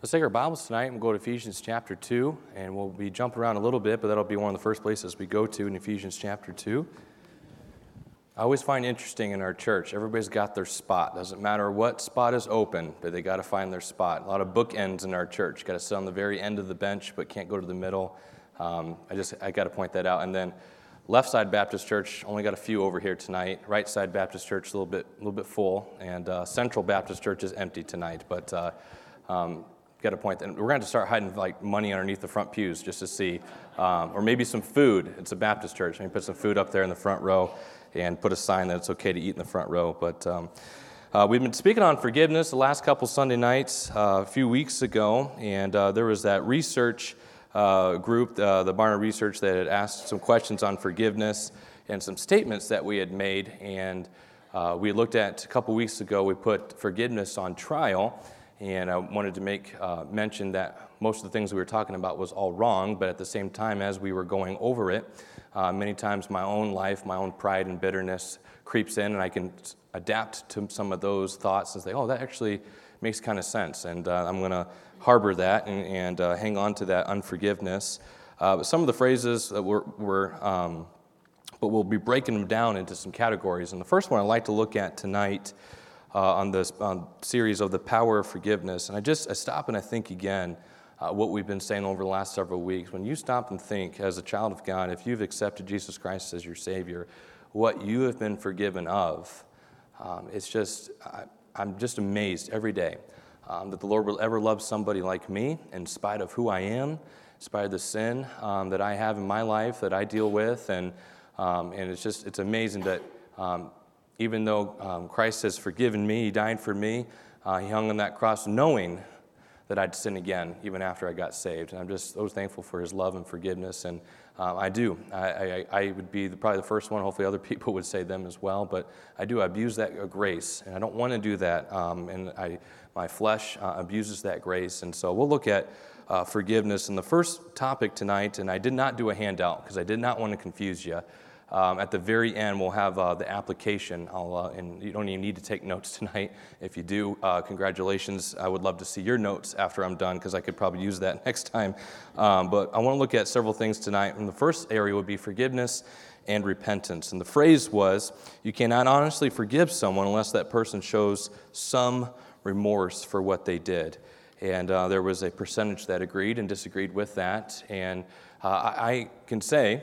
Let's take our Bibles tonight and we'll go to Ephesians chapter 2, and we'll be jumping around a little bit, but that'll be one of the first places we go to in Ephesians chapter 2. I always find interesting in our church, everybody's got their spot. Doesn't matter what spot is open, but they got to find their spot. A lot of bookends in our church. Got to sit on the very end of the bench, but can't go to the middle. Um, I just I got to point that out. And then left side Baptist Church only got a few over here tonight. Right side Baptist Church a little bit a little bit full, and uh, Central Baptist Church is empty tonight. But uh, um, got a point that we're going to start hiding like money underneath the front pews just to see, um, or maybe some food. It's a Baptist church. Maybe put some food up there in the front row, and put a sign that it's okay to eat in the front row. But um, uh, we've been speaking on forgiveness the last couple Sunday nights uh, a few weeks ago, and uh, there was that research uh, group, uh, the Barna Research, that had asked some questions on forgiveness and some statements that we had made. And uh, we looked at a couple weeks ago, we put forgiveness on trial. And I wanted to make uh, mention that most of the things we were talking about was all wrong, but at the same time, as we were going over it, uh, many times my own life, my own pride and bitterness creeps in, and I can adapt to some of those thoughts and say, oh, that actually makes kind of sense. And uh, I'm going to harbor that and, and uh, hang on to that unforgiveness. Uh, but some of the phrases that were, were um, but we'll be breaking them down into some categories. And the first one I'd like to look at tonight uh, on this series of the power of forgiveness. And I just I stop and I think again uh, what we've been saying over the last several weeks. When you stop and think as a child of God, if you've accepted Jesus Christ as your Savior, what you have been forgiven of, um, it's just, I, am just amazed every day um, that the Lord will ever love somebody like me in spite of who I am, in spite of the sin um, that I have in my life that I deal with. And, um, and it's just, it's amazing that um, even though um, Christ has forgiven me, He died for me, uh, He hung on that cross knowing that I'd sin again even after I got saved. And I'm just so thankful for His love and forgiveness. And uh, I do. I, I, I, would be the, probably the first one. Hopefully, other people would say them as well. But I do. Abuse that grace, and I don't want to do that. Um, and I, my flesh uh, abuses that grace. And so we'll look at uh, forgiveness. And the first topic tonight, and I did not do a handout because I did not want to confuse you. Um, at the very end, we'll have uh, the application, uh, and you don't even need to take notes tonight. If you do, uh, congratulations. I would love to see your notes after I'm done because I could probably use that next time. Um, but I want to look at several things tonight. And the first area would be forgiveness and repentance. And the phrase was, You cannot honestly forgive someone unless that person shows some remorse for what they did. And uh, there was a percentage that agreed and disagreed with that. And uh, I can say,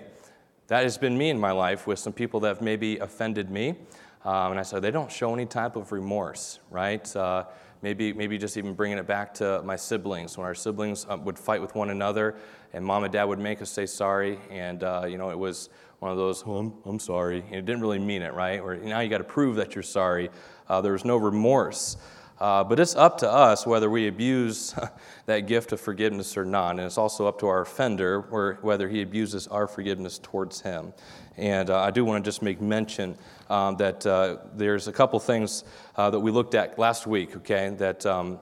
that has been me in my life with some people that have maybe offended me. Um, and I said, they don't show any type of remorse, right? Uh, maybe, maybe just even bringing it back to my siblings. When our siblings uh, would fight with one another, and mom and dad would make us say sorry, and, uh, you know, it was one of those, oh, I'm, I'm sorry. And it didn't really mean it, right? Or now you got to prove that you're sorry. Uh, there was no remorse. Uh, but it's up to us whether we abuse that gift of forgiveness or not. And it's also up to our offender whether he abuses our forgiveness towards him. And uh, I do want to just make mention um, that uh, there's a couple things uh, that we looked at last week, okay, that, um,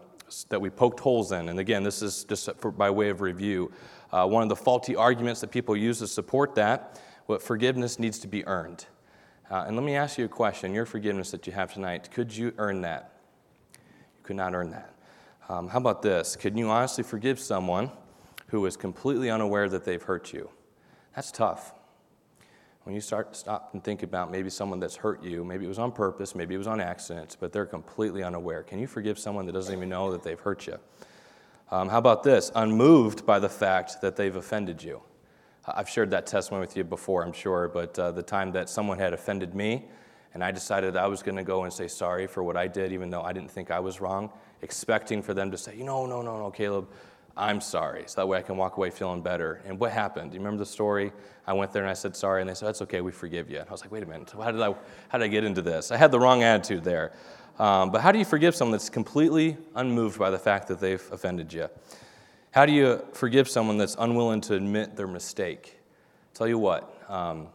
that we poked holes in. And again, this is just for, by way of review. Uh, one of the faulty arguments that people use to support that, what forgiveness needs to be earned. Uh, and let me ask you a question your forgiveness that you have tonight, could you earn that? Could not earn that. Um, how about this? Can you honestly forgive someone who is completely unaware that they've hurt you? That's tough. When you start stop and think about maybe someone that's hurt you, maybe it was on purpose, maybe it was on accident, but they're completely unaware. Can you forgive someone that doesn't even know that they've hurt you? Um, how about this? Unmoved by the fact that they've offended you. I've shared that testimony with you before, I'm sure, but uh, the time that someone had offended me, and I decided I was going to go and say sorry for what I did, even though I didn't think I was wrong, expecting for them to say, you know, no, no, no, Caleb, I'm sorry. So that way I can walk away feeling better. And what happened? Do you remember the story? I went there and I said sorry, and they said, that's okay, we forgive you. And I was like, wait a minute, how did I, how did I get into this? I had the wrong attitude there. Um, but how do you forgive someone that's completely unmoved by the fact that they've offended you? How do you forgive someone that's unwilling to admit their mistake? Tell you what, um,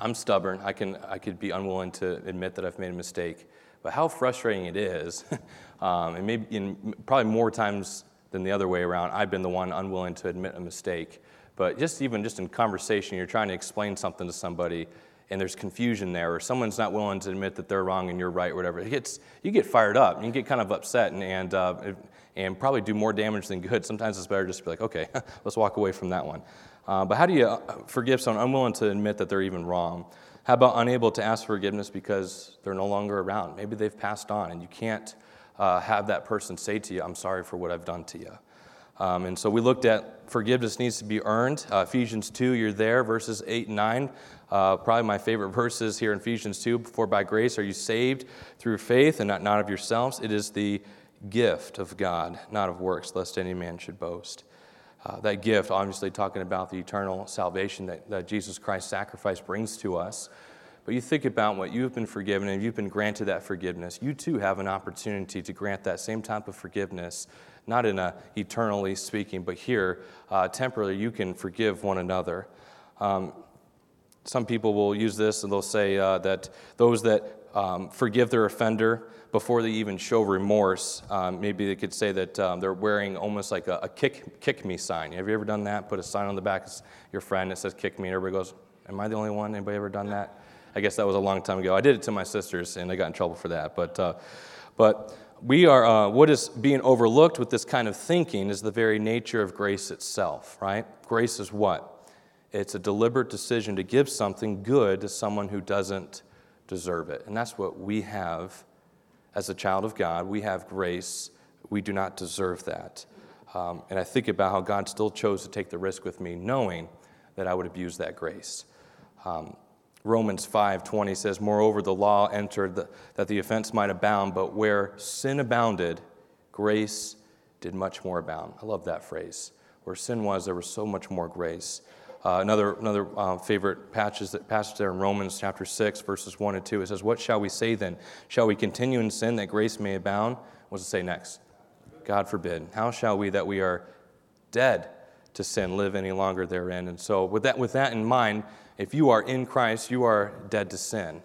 I'm stubborn. I, can, I could be unwilling to admit that I've made a mistake. But how frustrating it is, um, and maybe in, probably more times than the other way around, I've been the one unwilling to admit a mistake. But just even just in conversation, you're trying to explain something to somebody, and there's confusion there, or someone's not willing to admit that they're wrong and you're right, or whatever, it gets, you get fired up. You get kind of upset and, and, uh, and probably do more damage than good. Sometimes it's better just to be like, okay, let's walk away from that one. Uh, but how do you uh, forgive someone unwilling to admit that they're even wrong? How about unable to ask forgiveness because they're no longer around? Maybe they've passed on and you can't uh, have that person say to you, I'm sorry for what I've done to you. Um, and so we looked at forgiveness needs to be earned. Uh, Ephesians 2, you're there, verses 8 and 9. Uh, probably my favorite verses here in Ephesians 2 For by grace are you saved through faith and not, not of yourselves. It is the gift of God, not of works, lest any man should boast. Uh, that gift, obviously, talking about the eternal salvation that, that Jesus Christ's sacrifice brings to us. But you think about what you've been forgiven and you've been granted that forgiveness. You too have an opportunity to grant that same type of forgiveness not in a eternally speaking, but here, uh, temporarily, you can forgive one another. Um, some people will use this and they'll say uh, that those that um, forgive their offender before they even show remorse, um, maybe they could say that um, they're wearing almost like a, a, kick, kick me sign. Have you ever done that? Put a sign on the back of your friend that says kick me, and everybody goes, Am I the only one? Anybody ever done that? I guess that was a long time ago. I did it to my sisters, and I got in trouble for that. But, uh, but we are, uh, what is being overlooked with this kind of thinking is the very nature of grace itself, right? Grace is what? It's a deliberate decision to give something good to someone who doesn't deserve it. And that's what we have as a child of God. We have grace. We do not deserve that. Um, and I think about how God still chose to take the risk with me, knowing that I would abuse that grace. Um, Romans 5:20 says, "Moreover, the law entered the, that the offense might abound, but where sin abounded, grace did much more abound." I love that phrase. Where sin was, there was so much more grace. Uh, another another uh, favorite passage, that, passage there in Romans chapter 6, verses 1 and 2. It says, What shall we say then? Shall we continue in sin that grace may abound? What does it say next? God forbid. How shall we that we are dead to sin live any longer therein? And so, with that, with that in mind, if you are in Christ, you are dead to sin.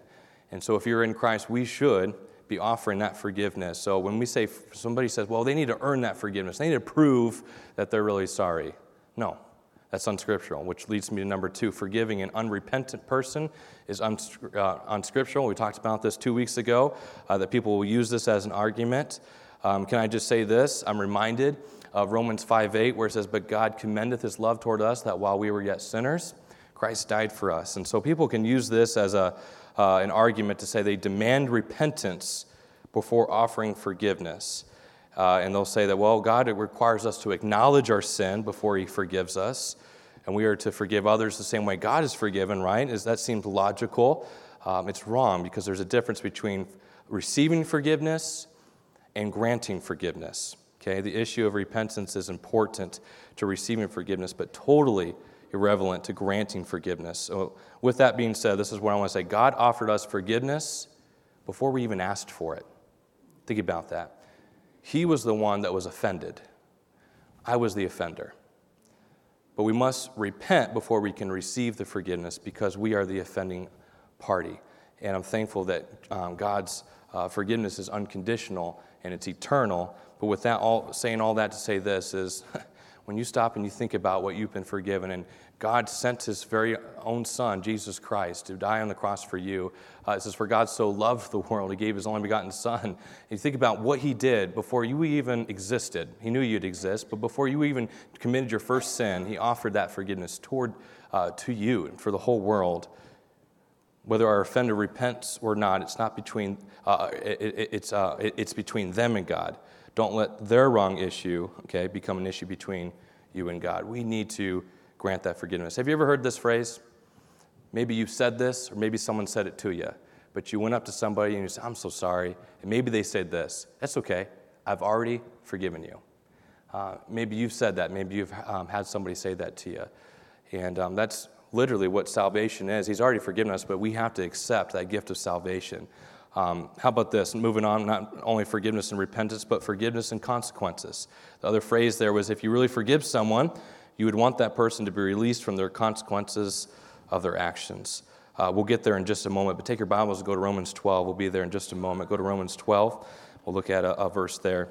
And so if you're in Christ, we should be offering that forgiveness. So when we say somebody says, well, they need to earn that forgiveness, they need to prove that they're really sorry. No, that's unscriptural, which leads me to number two. Forgiving an unrepentant person is uh, unscriptural. We talked about this two weeks ago, uh, that people will use this as an argument. Um, can I just say this? I'm reminded of Romans 5 8, where it says, But God commendeth his love toward us, that while we were yet sinners, Christ died for us. And so people can use this as a, uh, an argument to say they demand repentance before offering forgiveness. Uh, and they'll say that, well, God it requires us to acknowledge our sin before He forgives us, and we are to forgive others the same way God is forgiven, right? Is that seems logical? Um, it's wrong because there's a difference between receiving forgiveness and granting forgiveness. Okay, the issue of repentance is important to receiving forgiveness, but totally irrelevant to granting forgiveness. So, with that being said, this is what I want to say God offered us forgiveness before we even asked for it. Think about that. He was the one that was offended, I was the offender. But we must repent before we can receive the forgiveness because we are the offending party. And I'm thankful that um, God's uh, forgiveness is unconditional and it's eternal. But with that, all, saying all that to say this is when you stop and you think about what you've been forgiven and God sent his very own son, Jesus Christ, to die on the cross for you. Uh, it says, For God so loved the world, he gave his only begotten son. And you think about what he did before you even existed. He knew you'd exist, but before you even committed your first sin, he offered that forgiveness toward, uh, to you and for the whole world. Whether our offender repents or not, it's not between, uh, it, it, it's, uh, it, it's between them and God. Don't let their wrong issue, okay, become an issue between you and God. We need to grant that forgiveness. Have you ever heard this phrase? Maybe you said this, or maybe someone said it to you, but you went up to somebody and you said, I'm so sorry. And maybe they said this That's okay. I've already forgiven you. Uh, maybe you've said that. Maybe you've um, had somebody say that to you. And um, that's literally what salvation is. He's already forgiven us, but we have to accept that gift of salvation. Um, how about this? Moving on, not only forgiveness and repentance, but forgiveness and consequences. The other phrase there was if you really forgive someone, you would want that person to be released from their consequences of their actions. Uh, we'll get there in just a moment, but take your Bibles and go to Romans 12. We'll be there in just a moment. Go to Romans 12. We'll look at a, a verse there.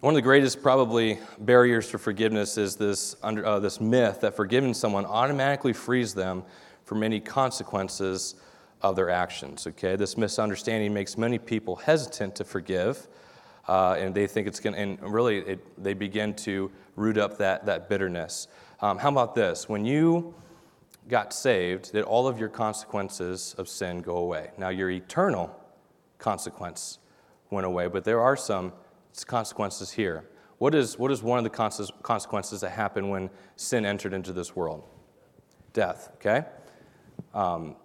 one of the greatest, probably, barriers for forgiveness is this, under, uh, this myth that forgiving someone automatically frees them from any consequences of their actions. Okay, this misunderstanding makes many people hesitant to forgive, uh, and they think it's going to, and really, it, they begin to root up that, that bitterness. Um, how about this? When you got saved, did all of your consequences of sin go away? Now, your eternal consequence went away, but there are some consequences here. What is, what is one of the consequences that happened when sin entered into this world? Death, okay? Um,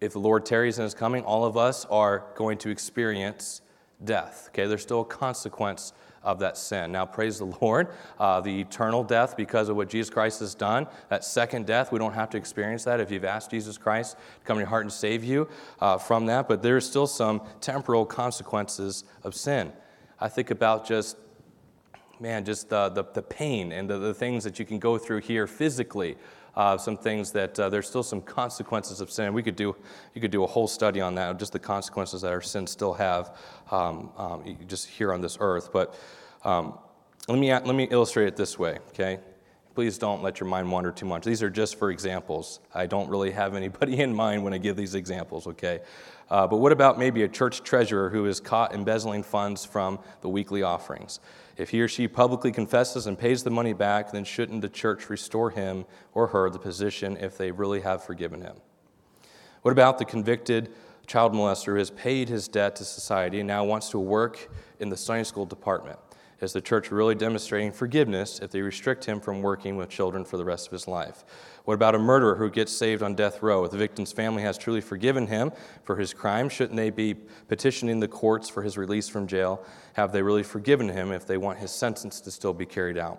if the Lord tarries and is coming, all of us are going to experience death, okay? There's still a consequence of that sin. Now, praise the Lord, uh, the eternal death because of what Jesus Christ has done, that second death, we don't have to experience that if you've asked Jesus Christ to come in your heart and save you uh, from that, but there's still some temporal consequences of sin. I think about just, man, just the, the, the pain and the, the things that you can go through here physically. Uh, some things that uh, there's still some consequences of sin. We could do, you could do a whole study on that, just the consequences that our sins still have, um, um, just here on this earth. But um, let me let me illustrate it this way, okay? Please don't let your mind wander too much. These are just for examples. I don't really have anybody in mind when I give these examples, okay? Uh, but what about maybe a church treasurer who is caught embezzling funds from the weekly offerings? If he or she publicly confesses and pays the money back, then shouldn't the church restore him or her the position if they really have forgiven him? What about the convicted child molester who has paid his debt to society and now wants to work in the Sunday school department? Is the church really demonstrating forgiveness if they restrict him from working with children for the rest of his life? What about a murderer who gets saved on death row? If the victim's family has truly forgiven him for his crime, shouldn't they be petitioning the courts for his release from jail? Have they really forgiven him if they want his sentence to still be carried out?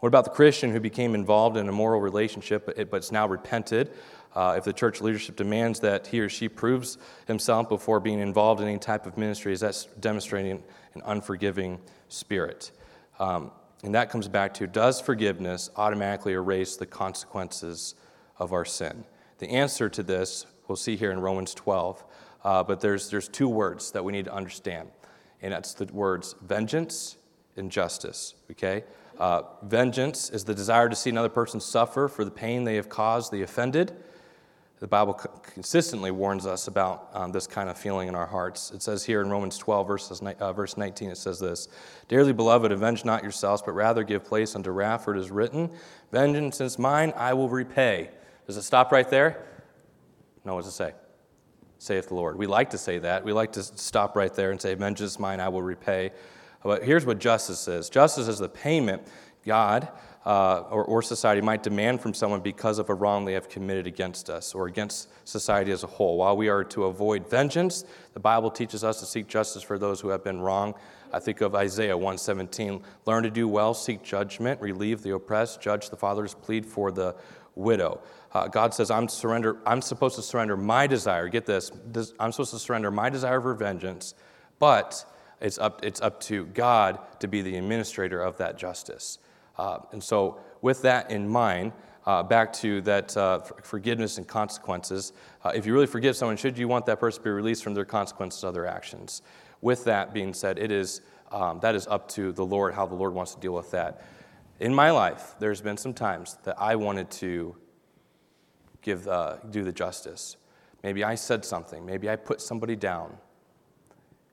What about the Christian who became involved in a moral relationship but, it's now repented? Uh, if the church leadership demands that he or she proves himself before being involved in any type of ministry, is that demonstrating an unforgiving spirit? Um, and that comes back to does forgiveness automatically erase the consequences of our sin? The answer to this we'll see here in Romans 12, uh, but there's, there's two words that we need to understand, and that's the words vengeance and justice, okay? Uh, vengeance is the desire to see another person suffer for the pain they have caused the offended. The Bible consistently warns us about um, this kind of feeling in our hearts. It says here in Romans 12, verses, uh, verse 19, it says this Dearly beloved, avenge not yourselves, but rather give place unto wrath, for it is written, Vengeance is mine, I will repay. Does it stop right there? No, what does it say? Saith the Lord. We like to say that. We like to stop right there and say, Vengeance is mine, I will repay. But here's what justice is justice is the payment God uh, or, or society might demand from someone because of a wrong they have committed against us or against society as a whole. While we are to avoid vengeance, the Bible teaches us to seek justice for those who have been wrong. I think of Isaiah 117 learn to do well, seek judgment, relieve the oppressed, judge the fatherless, plead for the widow. Uh, God says, I'm, surrender, I'm supposed to surrender my desire. Get this, this, I'm supposed to surrender my desire for vengeance, but it's up, it's up to God to be the administrator of that justice. Uh, and so, with that in mind, uh, back to that uh, forgiveness and consequences. Uh, if you really forgive someone, should you want that person to be released from their consequences of their actions? With that being said, it is um, that is up to the Lord how the Lord wants to deal with that. In my life, there's been some times that I wanted to give uh, do the justice. Maybe I said something. Maybe I put somebody down.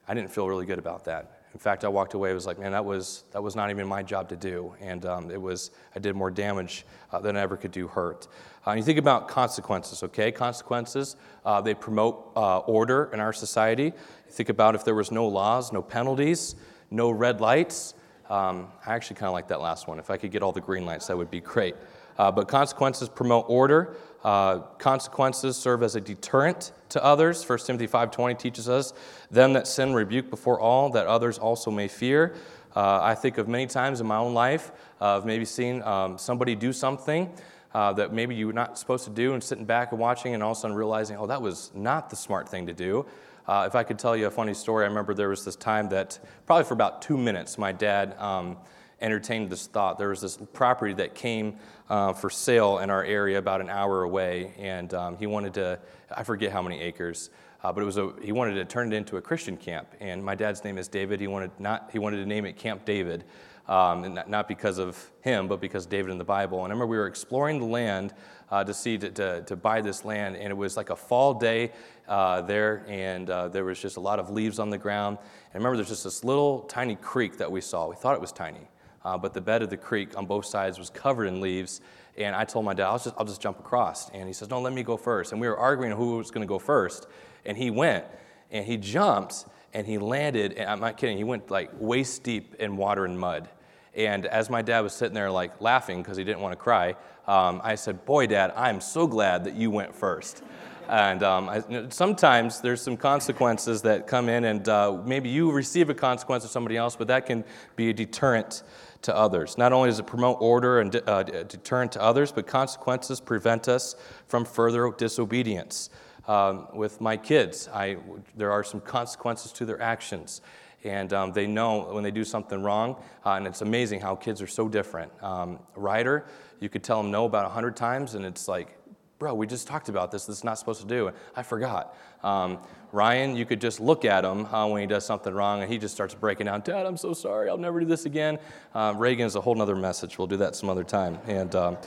I didn't feel really good about that. In fact, I walked away. I was like, man, that was that was not even my job to do, and um, it was I did more damage uh, than I ever could do hurt. Uh, you think about consequences, okay? Consequences uh, they promote uh, order in our society. You think about if there was no laws, no penalties, no red lights. Um, I actually kind of like that last one. If I could get all the green lights, that would be great. Uh, but consequences promote order. Uh, consequences serve as a deterrent to others. 1 Timothy 5.20 teaches us, them that sin rebuke before all, that others also may fear. Uh, I think of many times in my own life uh, of maybe seeing um, somebody do something uh, that maybe you were not supposed to do and sitting back and watching and all of a sudden realizing, oh, that was not the smart thing to do. Uh, if I could tell you a funny story, I remember there was this time that probably for about two minutes, my dad um, entertained this thought. There was this property that came uh, for sale in our area about an hour away, and um, he wanted to, I forget how many acres, Uh, but it was a, he wanted to turn it into a Christian camp. And my dad's name is David. He wanted, not, he wanted to name it Camp David, um, and not, not, because of him, but because David in the Bible. And I remember we were exploring the land uh, to see, to, to, to, buy this land, and it was like a fall day uh, there, and uh, there was just a lot of leaves on the ground. And I remember there's just this little tiny creek that we saw. We thought it was tiny, uh, but the bed of the creek on both sides was covered in leaves. And I told my dad, I'll just, I'll just jump across. And he says, No, let me go first. And we were arguing who was going to go first and he went and he jumped and he landed and i'm not kidding he went like waist deep in water and mud and as my dad was sitting there like laughing because he didn't want to cry um, i said boy dad i'm so glad that you went first and um, I, sometimes there's some consequences that come in and uh, maybe you receive a consequence of somebody else but that can be a deterrent to others not only does it promote order and uh, deterrent to others but consequences prevent us from further disobedience um, with my kids, I, there are some consequences to their actions. And um, they know when they do something wrong, uh, and it's amazing how kids are so different. Um, Ryder, you could tell him no about 100 times, and it's like, bro, we just talked about this. This is not supposed to do. I forgot. Um, Ryan, you could just look at him uh, when he does something wrong, and he just starts breaking down. Dad, I'm so sorry. I'll never do this again. Uh, Reagan is a whole other message. We'll do that some other time. And um,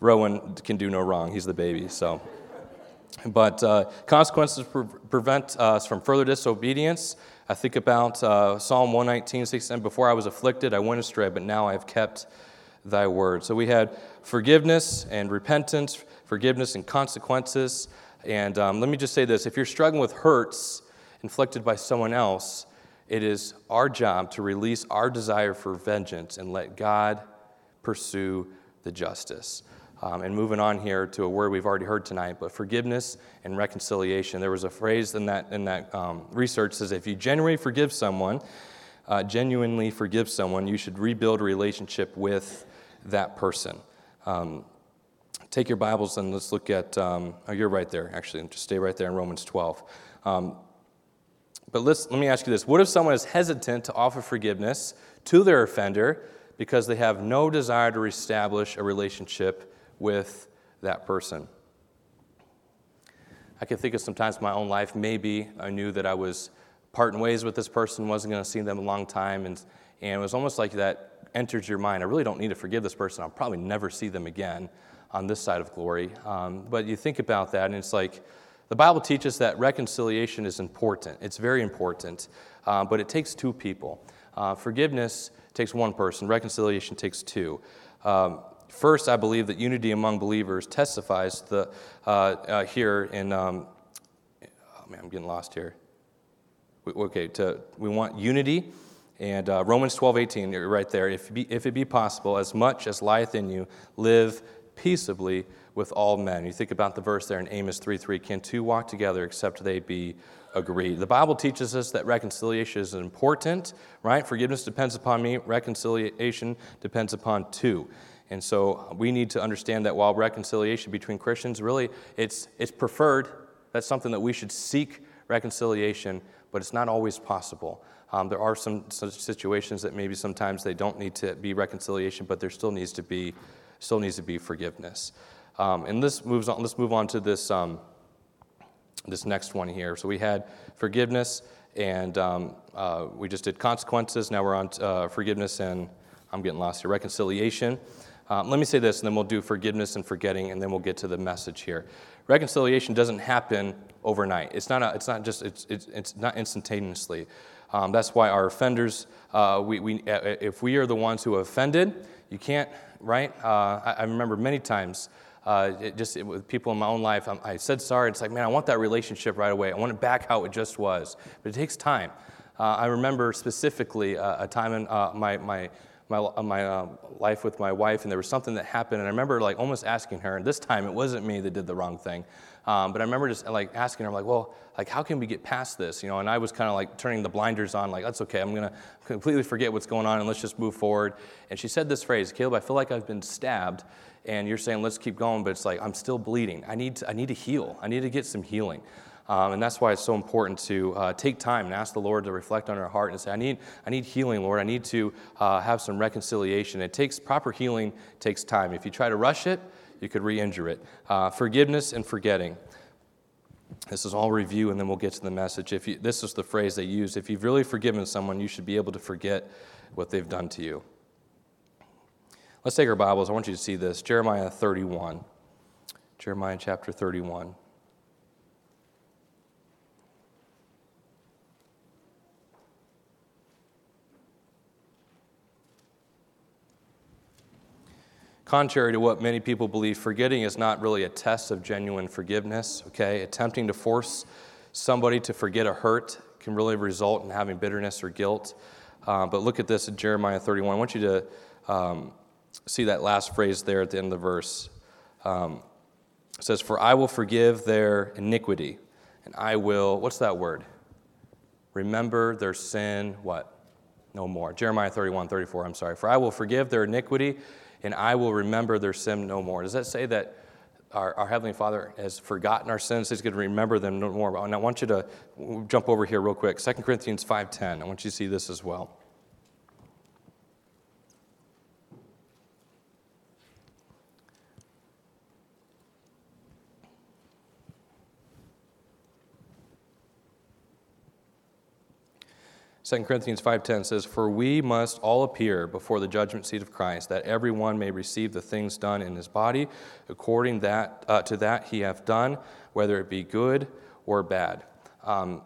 Rowan can do no wrong. He's the baby. So. But uh, consequences pre- prevent us from further disobedience. I think about uh, Psalm 119, 16. Before I was afflicted, I went astray, but now I have kept thy word. So we had forgiveness and repentance, forgiveness and consequences. And um, let me just say this if you're struggling with hurts inflicted by someone else, it is our job to release our desire for vengeance and let God pursue the justice. Um, and moving on here to a word we've already heard tonight, but forgiveness and reconciliation. There was a phrase in that, in that um, research says if you genuinely forgive someone, uh, genuinely forgive someone, you should rebuild a relationship with that person. Um, take your Bibles and let's look at, um, oh, you're right there, actually, just stay right there in Romans 12. Um, but let's, let me ask you this What if someone is hesitant to offer forgiveness to their offender because they have no desire to reestablish a relationship with that person. I can think of sometimes in my own life, maybe I knew that I was parting ways with this person, wasn't going to see them a long time, and, and it was almost like that enters your mind. I really don't need to forgive this person. I'll probably never see them again on this side of glory. Um, but you think about that, and it's like the Bible teaches that reconciliation is important. It's very important, uh, but it takes two people. Uh, forgiveness takes one person, reconciliation takes two. Um, First, I believe that unity among believers testifies the, uh, uh, here in, um, oh man, I'm getting lost here. Okay, to, we want unity. And uh, Romans 12, 18, you're right there. If, be, if it be possible, as much as lieth in you, live peaceably with all men. You think about the verse there in Amos 3 3 Can two walk together except they be agreed? The Bible teaches us that reconciliation is important, right? Forgiveness depends upon me, reconciliation depends upon two. And so we need to understand that while reconciliation between Christians, really, it's, it's preferred. That's something that we should seek reconciliation, but it's not always possible. Um, there are some situations that maybe sometimes they don't need to be reconciliation, but there still needs to be, still needs to be forgiveness. Um, and this moves on. Let's move on to this, um, this next one here. So we had forgiveness, and um, uh, we just did consequences. Now we're on uh, forgiveness and I'm getting lost here. Reconciliation. Um, let me say this, and then we'll do forgiveness and forgetting, and then we'll get to the message here. Reconciliation doesn't happen overnight. It's not, a, it's not just, it's, it's, it's not instantaneously. Um, that's why our offenders, uh, we, we, if we are the ones who offended, you can't, right? Uh, I, I, remember many times, uh, it just it, with people in my own life, I'm, i said sorry. It's like, man, I want that relationship right away. I want it back how it just was. But it takes time. Uh, I remember specifically uh, a time in uh, my, my my, uh, my uh, life with my wife, and there was something that happened, and I remember like almost asking her, and this time it wasn't me that did the wrong thing, um, but I remember just like asking her, like, well, like how can we get past this, you know? And I was kind of like turning the blinders on, like that's okay, I'm gonna completely forget what's going on, and let's just move forward. And she said this phrase, Caleb, I feel like I've been stabbed, and you're saying let's keep going, but it's like I'm still bleeding. I need to, I need to heal. I need to get some healing. Um, and that's why it's so important to uh, take time and ask the Lord to reflect on our heart and say, I need, I need healing, Lord. I need to uh, have some reconciliation. It takes proper healing takes time. If you try to rush it, you could re injure it. Uh, forgiveness and forgetting. This is all review, and then we'll get to the message. If you, this is the phrase they use if you've really forgiven someone, you should be able to forget what they've done to you. Let's take our Bibles. I want you to see this Jeremiah 31. Jeremiah chapter 31. Contrary to what many people believe, forgetting is not really a test of genuine forgiveness, okay? Attempting to force somebody to forget a hurt can really result in having bitterness or guilt. Uh, but look at this in Jeremiah 31. I want you to um, see that last phrase there at the end of the verse. Um, it says, For I will forgive their iniquity, and I will, what's that word? Remember their sin, what? No more. Jeremiah 31, 34, I'm sorry. For I will forgive their iniquity and I will remember their sin no more. Does that say that our, our Heavenly Father has forgotten our sins? He's going to remember them no more. And I want you to jump over here real quick. 2 Corinthians 5.10. I want you to see this as well. 2 Corinthians 5:10 says, "For we must all appear before the judgment seat of Christ, that everyone may receive the things done in his body according that, uh, to that he hath done, whether it be good or bad." Um,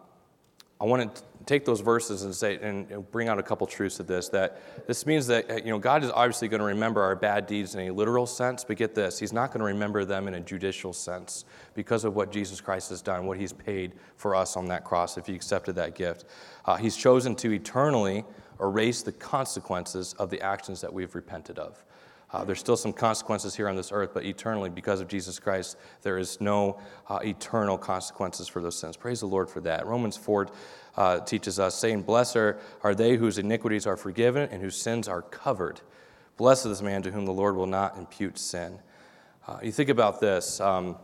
I want to take those verses and say and bring out a couple truths of this that this means that uh, you know god is obviously going to remember our bad deeds in a literal sense but get this he's not going to remember them in a judicial sense because of what jesus christ has done what he's paid for us on that cross if he accepted that gift. Uh, he's chosen to eternally erase the consequences of the actions that we've repented of uh, there's still some consequences here on this earth, but eternally, because of Jesus Christ, there is no uh, eternal consequences for those sins. Praise the Lord for that. Romans 4 uh, teaches us, saying, Blessed are, they whose iniquities are forgiven and whose sins are covered. Blessed is the man to whom the Lord will not impute sin. Uh, you think about this. Um,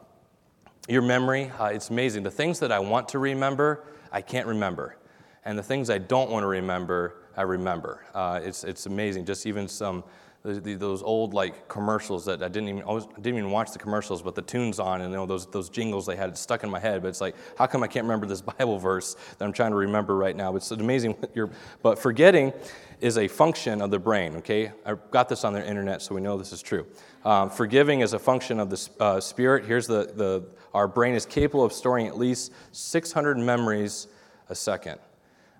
your memory, uh, it's amazing. The things that I want to remember, I can't remember. And the things I don't want to remember, I remember. Uh, it's, it's amazing. Just even some those old like commercials that I didn't even I was, didn't even watch the commercials, but the tunes on and you know those those jingles they had stuck in my head. But it's like, how come I can't remember this Bible verse that I'm trying to remember right now? It's amazing. But forgetting is a function of the brain. Okay, I got this on the internet, so we know this is true. Um, forgiving is a function of the uh, spirit. Here's the the our brain is capable of storing at least 600 memories a second.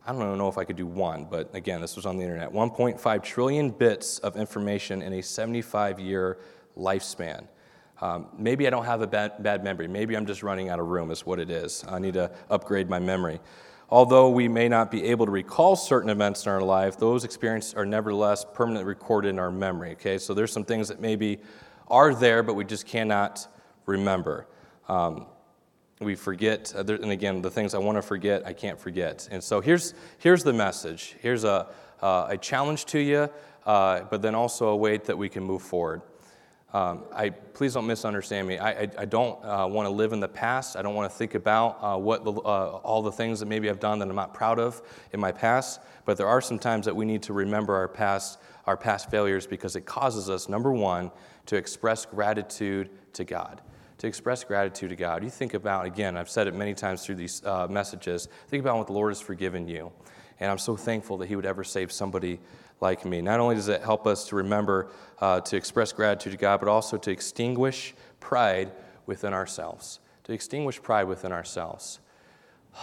I don't know if I could do one, but again, this was on the internet 1.5 trillion bits of information in a 75 year lifespan. Um, maybe I don't have a bad, bad memory. Maybe I'm just running out of room, is what it is. I need to upgrade my memory. Although we may not be able to recall certain events in our life, those experiences are nevertheless permanently recorded in our memory. Okay, so there's some things that maybe are there, but we just cannot remember. Um, we forget, and again, the things I want to forget, I can't forget. And so here's, here's the message. Here's a, uh, a challenge to you, uh, but then also a way that we can move forward. Um, I, please don't misunderstand me. I, I, I don't uh, want to live in the past. I don't want to think about uh, what the, uh, all the things that maybe I've done that I'm not proud of in my past. But there are some times that we need to remember our past, our past failures because it causes us, number one, to express gratitude to God to express gratitude to God. You think about, again, I've said it many times through these uh, messages, think about what the Lord has forgiven you. And I'm so thankful that He would ever save somebody like me. Not only does it help us to remember uh, to express gratitude to God, but also to extinguish pride within ourselves. To extinguish pride within ourselves.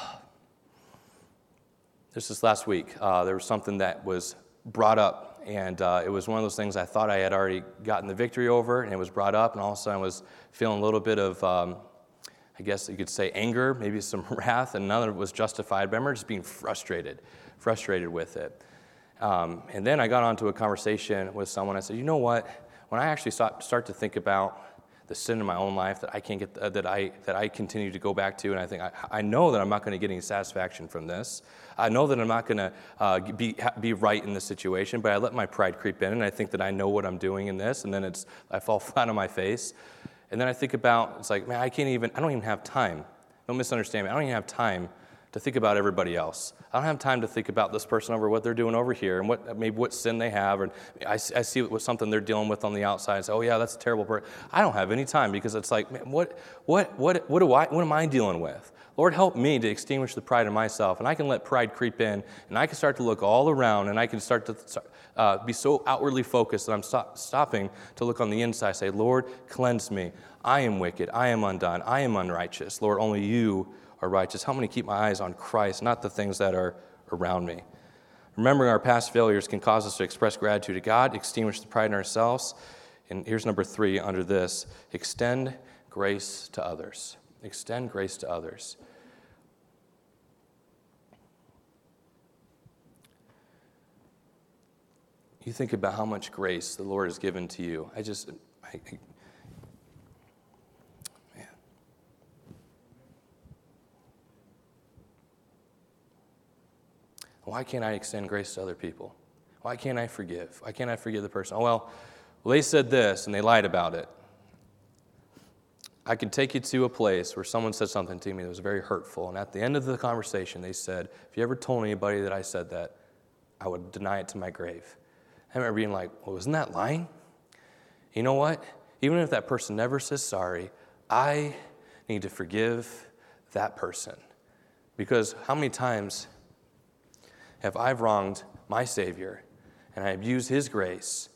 Just this last week, uh, there was something that was brought up and uh, it was one of those things I thought I had already gotten the victory over, and it was brought up, and all of a sudden I was feeling a little bit of, um, I guess you could say, anger, maybe some wrath, and none of it was justified. But I remember just being frustrated, frustrated with it. Um, and then I got onto a conversation with someone. I said, you know what? When I actually start, start to think about the sin in my own life that I can't get, uh, that I that I continue to go back to, and I think I, I know that I'm not going to get any satisfaction from this. I know that I'm not going to uh, be be right in this situation, but I let my pride creep in, and I think that I know what I'm doing in this, and then it's I fall flat on my face, and then I think about it's like man, I can't even I don't even have time. Don't misunderstand me. I don't even have time to think about everybody else. I don't have time to think about this person over what they're doing over here and what maybe what sin they have, or I, I see what something they're dealing with on the outside. And say, oh yeah, that's a terrible person. I don't have any time because it's like, man, what, what, what, what do I, what am I dealing with? Lord, help me to extinguish the pride in myself, and I can let pride creep in, and I can start to look all around, and I can start to uh, be so outwardly focused that I'm stop, stopping to look on the inside. Say, Lord, cleanse me. I am wicked. I am undone. I am unrighteous. Lord, only you are righteous. Help me to keep my eyes on Christ, not the things that are around me. Remembering our past failures can cause us to express gratitude to God, extinguish the pride in ourselves. And here's number three under this extend grace to others. Extend grace to others. You think about how much grace the Lord has given to you. I just, I, Why can't I extend grace to other people? Why can't I forgive? Why can't I forgive the person? Oh, well, they said this and they lied about it. I can take you to a place where someone said something to me that was very hurtful, and at the end of the conversation, they said, If you ever told anybody that I said that, I would deny it to my grave. I remember being like, Well, isn't that lying? You know what? Even if that person never says sorry, I need to forgive that person. Because how many times have I wronged my Savior and I abused His grace,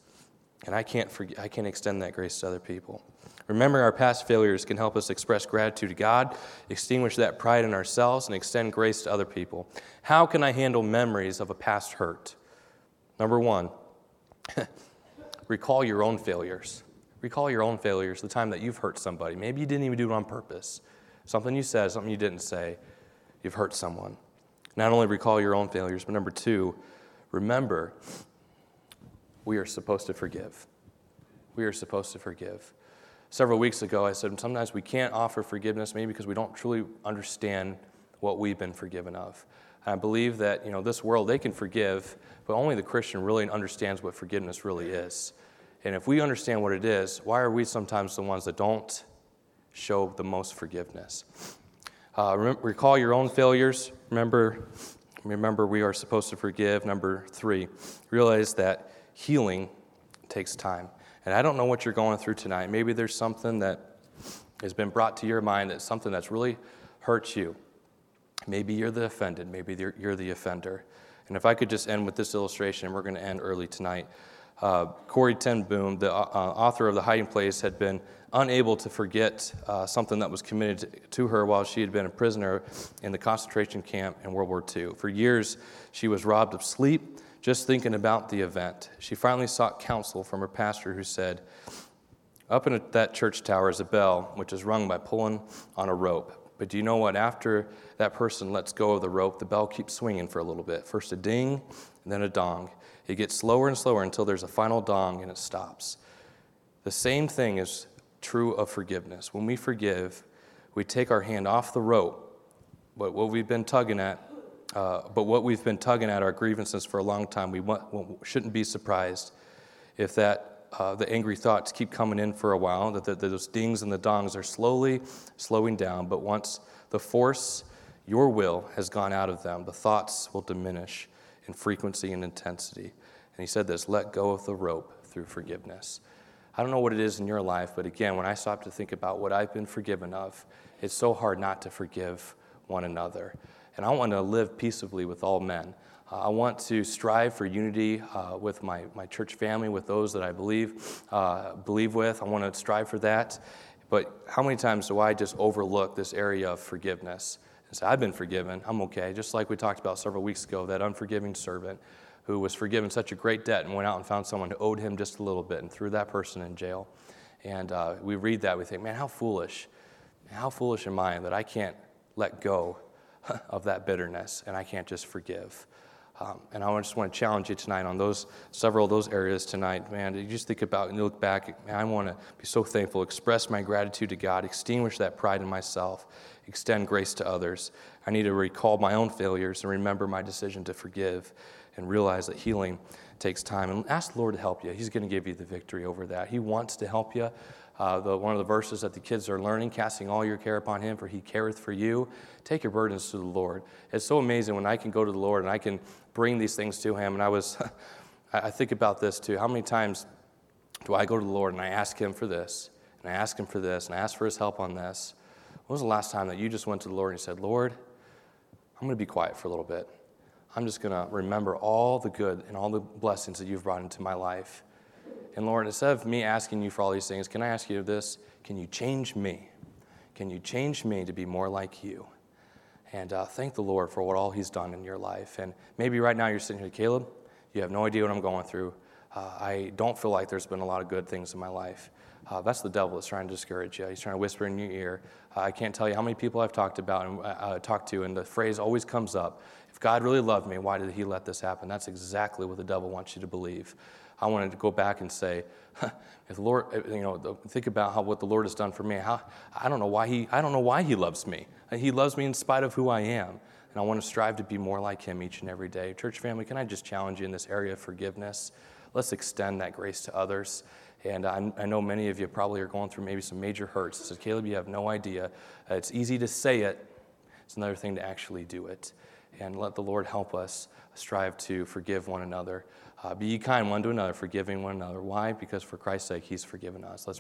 and I can't, forget, I can't extend that grace to other people. Remembering our past failures can help us express gratitude to God, extinguish that pride in ourselves, and extend grace to other people. How can I handle memories of a past hurt? Number one, recall your own failures. Recall your own failures, the time that you've hurt somebody. Maybe you didn't even do it on purpose. Something you said, something you didn't say, you've hurt someone. Not only recall your own failures, but number two, remember we are supposed to forgive. We are supposed to forgive. Several weeks ago, I said sometimes we can't offer forgiveness maybe because we don't truly understand what we've been forgiven of. And I believe that you know this world they can forgive, but only the Christian really understands what forgiveness really is. And if we understand what it is, why are we sometimes the ones that don't show the most forgiveness? Uh, recall your own failures. Remember, remember, we are supposed to forgive. Number three, realize that healing takes time. And I don't know what you're going through tonight. Maybe there's something that has been brought to your mind that's something that's really hurt you. Maybe you're the offended. Maybe you're, you're the offender. And if I could just end with this illustration, and we're going to end early tonight. Uh, Corrie ten Boom, the uh, author of The Hiding Place, had been unable to forget uh, something that was committed to her while she had been a prisoner in the concentration camp in World War II. For years, she was robbed of sleep just thinking about the event. She finally sought counsel from her pastor, who said, Up in that church tower is a bell, which is rung by pulling on a rope. But do you know what? After that person lets go of the rope, the bell keeps swinging for a little bit. First a ding, and then a dong. It gets slower and slower until there's a final dong and it stops. The same thing is true of forgiveness. When we forgive, we take our hand off the rope, but what we've been tugging at, uh, but what we've been tugging at our grievances for a long time, we want, shouldn't be surprised if that uh, the angry thoughts keep coming in for a while, that, that those dings and the dongs are slowly slowing down, but once the force, your will, has gone out of them, the thoughts will diminish in frequency and intensity. And he said this let go of the rope through forgiveness. I don't know what it is in your life, but again, when I stop to think about what I've been forgiven of, it's so hard not to forgive one another. And I want to live peaceably with all men. Uh, I want to strive for unity uh, with my, my church family, with those that I believe, uh, believe with. I want to strive for that. But how many times do I just overlook this area of forgiveness? And say, I've been forgiven, I'm okay. Just like we talked about several weeks ago, that unforgiving servant who was forgiven such a great debt and went out and found someone who owed him just a little bit and threw that person in jail. And uh, we read that, we think, man, how foolish. How foolish am I that I can't let go of that bitterness and I can't just forgive. Um, and I just want to challenge you tonight on those several of those areas tonight, man. You just think about and you look back. Man, I want to be so thankful, express my gratitude to God, extinguish that pride in myself, extend grace to others. I need to recall my own failures and remember my decision to forgive and realize that healing takes time. And ask the Lord to help you. He's going to give you the victory over that. He wants to help you. Uh, the, one of the verses that the kids are learning, casting all your care upon him, for he careth for you. Take your burdens to the Lord. It's so amazing when I can go to the Lord and I can bring these things to him. And I was, I think about this too. How many times do I go to the Lord and I ask him for this, and I ask him for this, and I ask for his help on this? When was the last time that you just went to the Lord and said, Lord, I'm going to be quiet for a little bit. I'm just going to remember all the good and all the blessings that you've brought into my life. And Lord, instead of me asking you for all these things, can I ask you this? Can you change me? Can you change me to be more like you? And uh, thank the Lord for what all He's done in your life. And maybe right now you're sitting here, Caleb, you have no idea what I'm going through. Uh, I don't feel like there's been a lot of good things in my life. Uh, that's the devil that's trying to discourage you. He's trying to whisper in your ear. Uh, I can't tell you how many people I've talked about and uh, uh, talked to, and the phrase always comes up: "If God really loved me, why did He let this happen?" That's exactly what the devil wants you to believe. I wanted to go back and say, if the Lord, you know, think about how what the Lord has done for me. How I don't know why He, I don't know why He loves me. He loves me in spite of who I am, and I want to strive to be more like Him each and every day. Church family, can I just challenge you in this area of forgiveness? Let's extend that grace to others. And I, I, know many of you probably are going through maybe some major hurts. So, Caleb, you have no idea. Uh, it's easy to say it, it's another thing to actually do it. And let the Lord help us strive to forgive one another. Uh, be kind one to another, forgiving one another. Why? Because for Christ's sake, He's forgiven us. Let's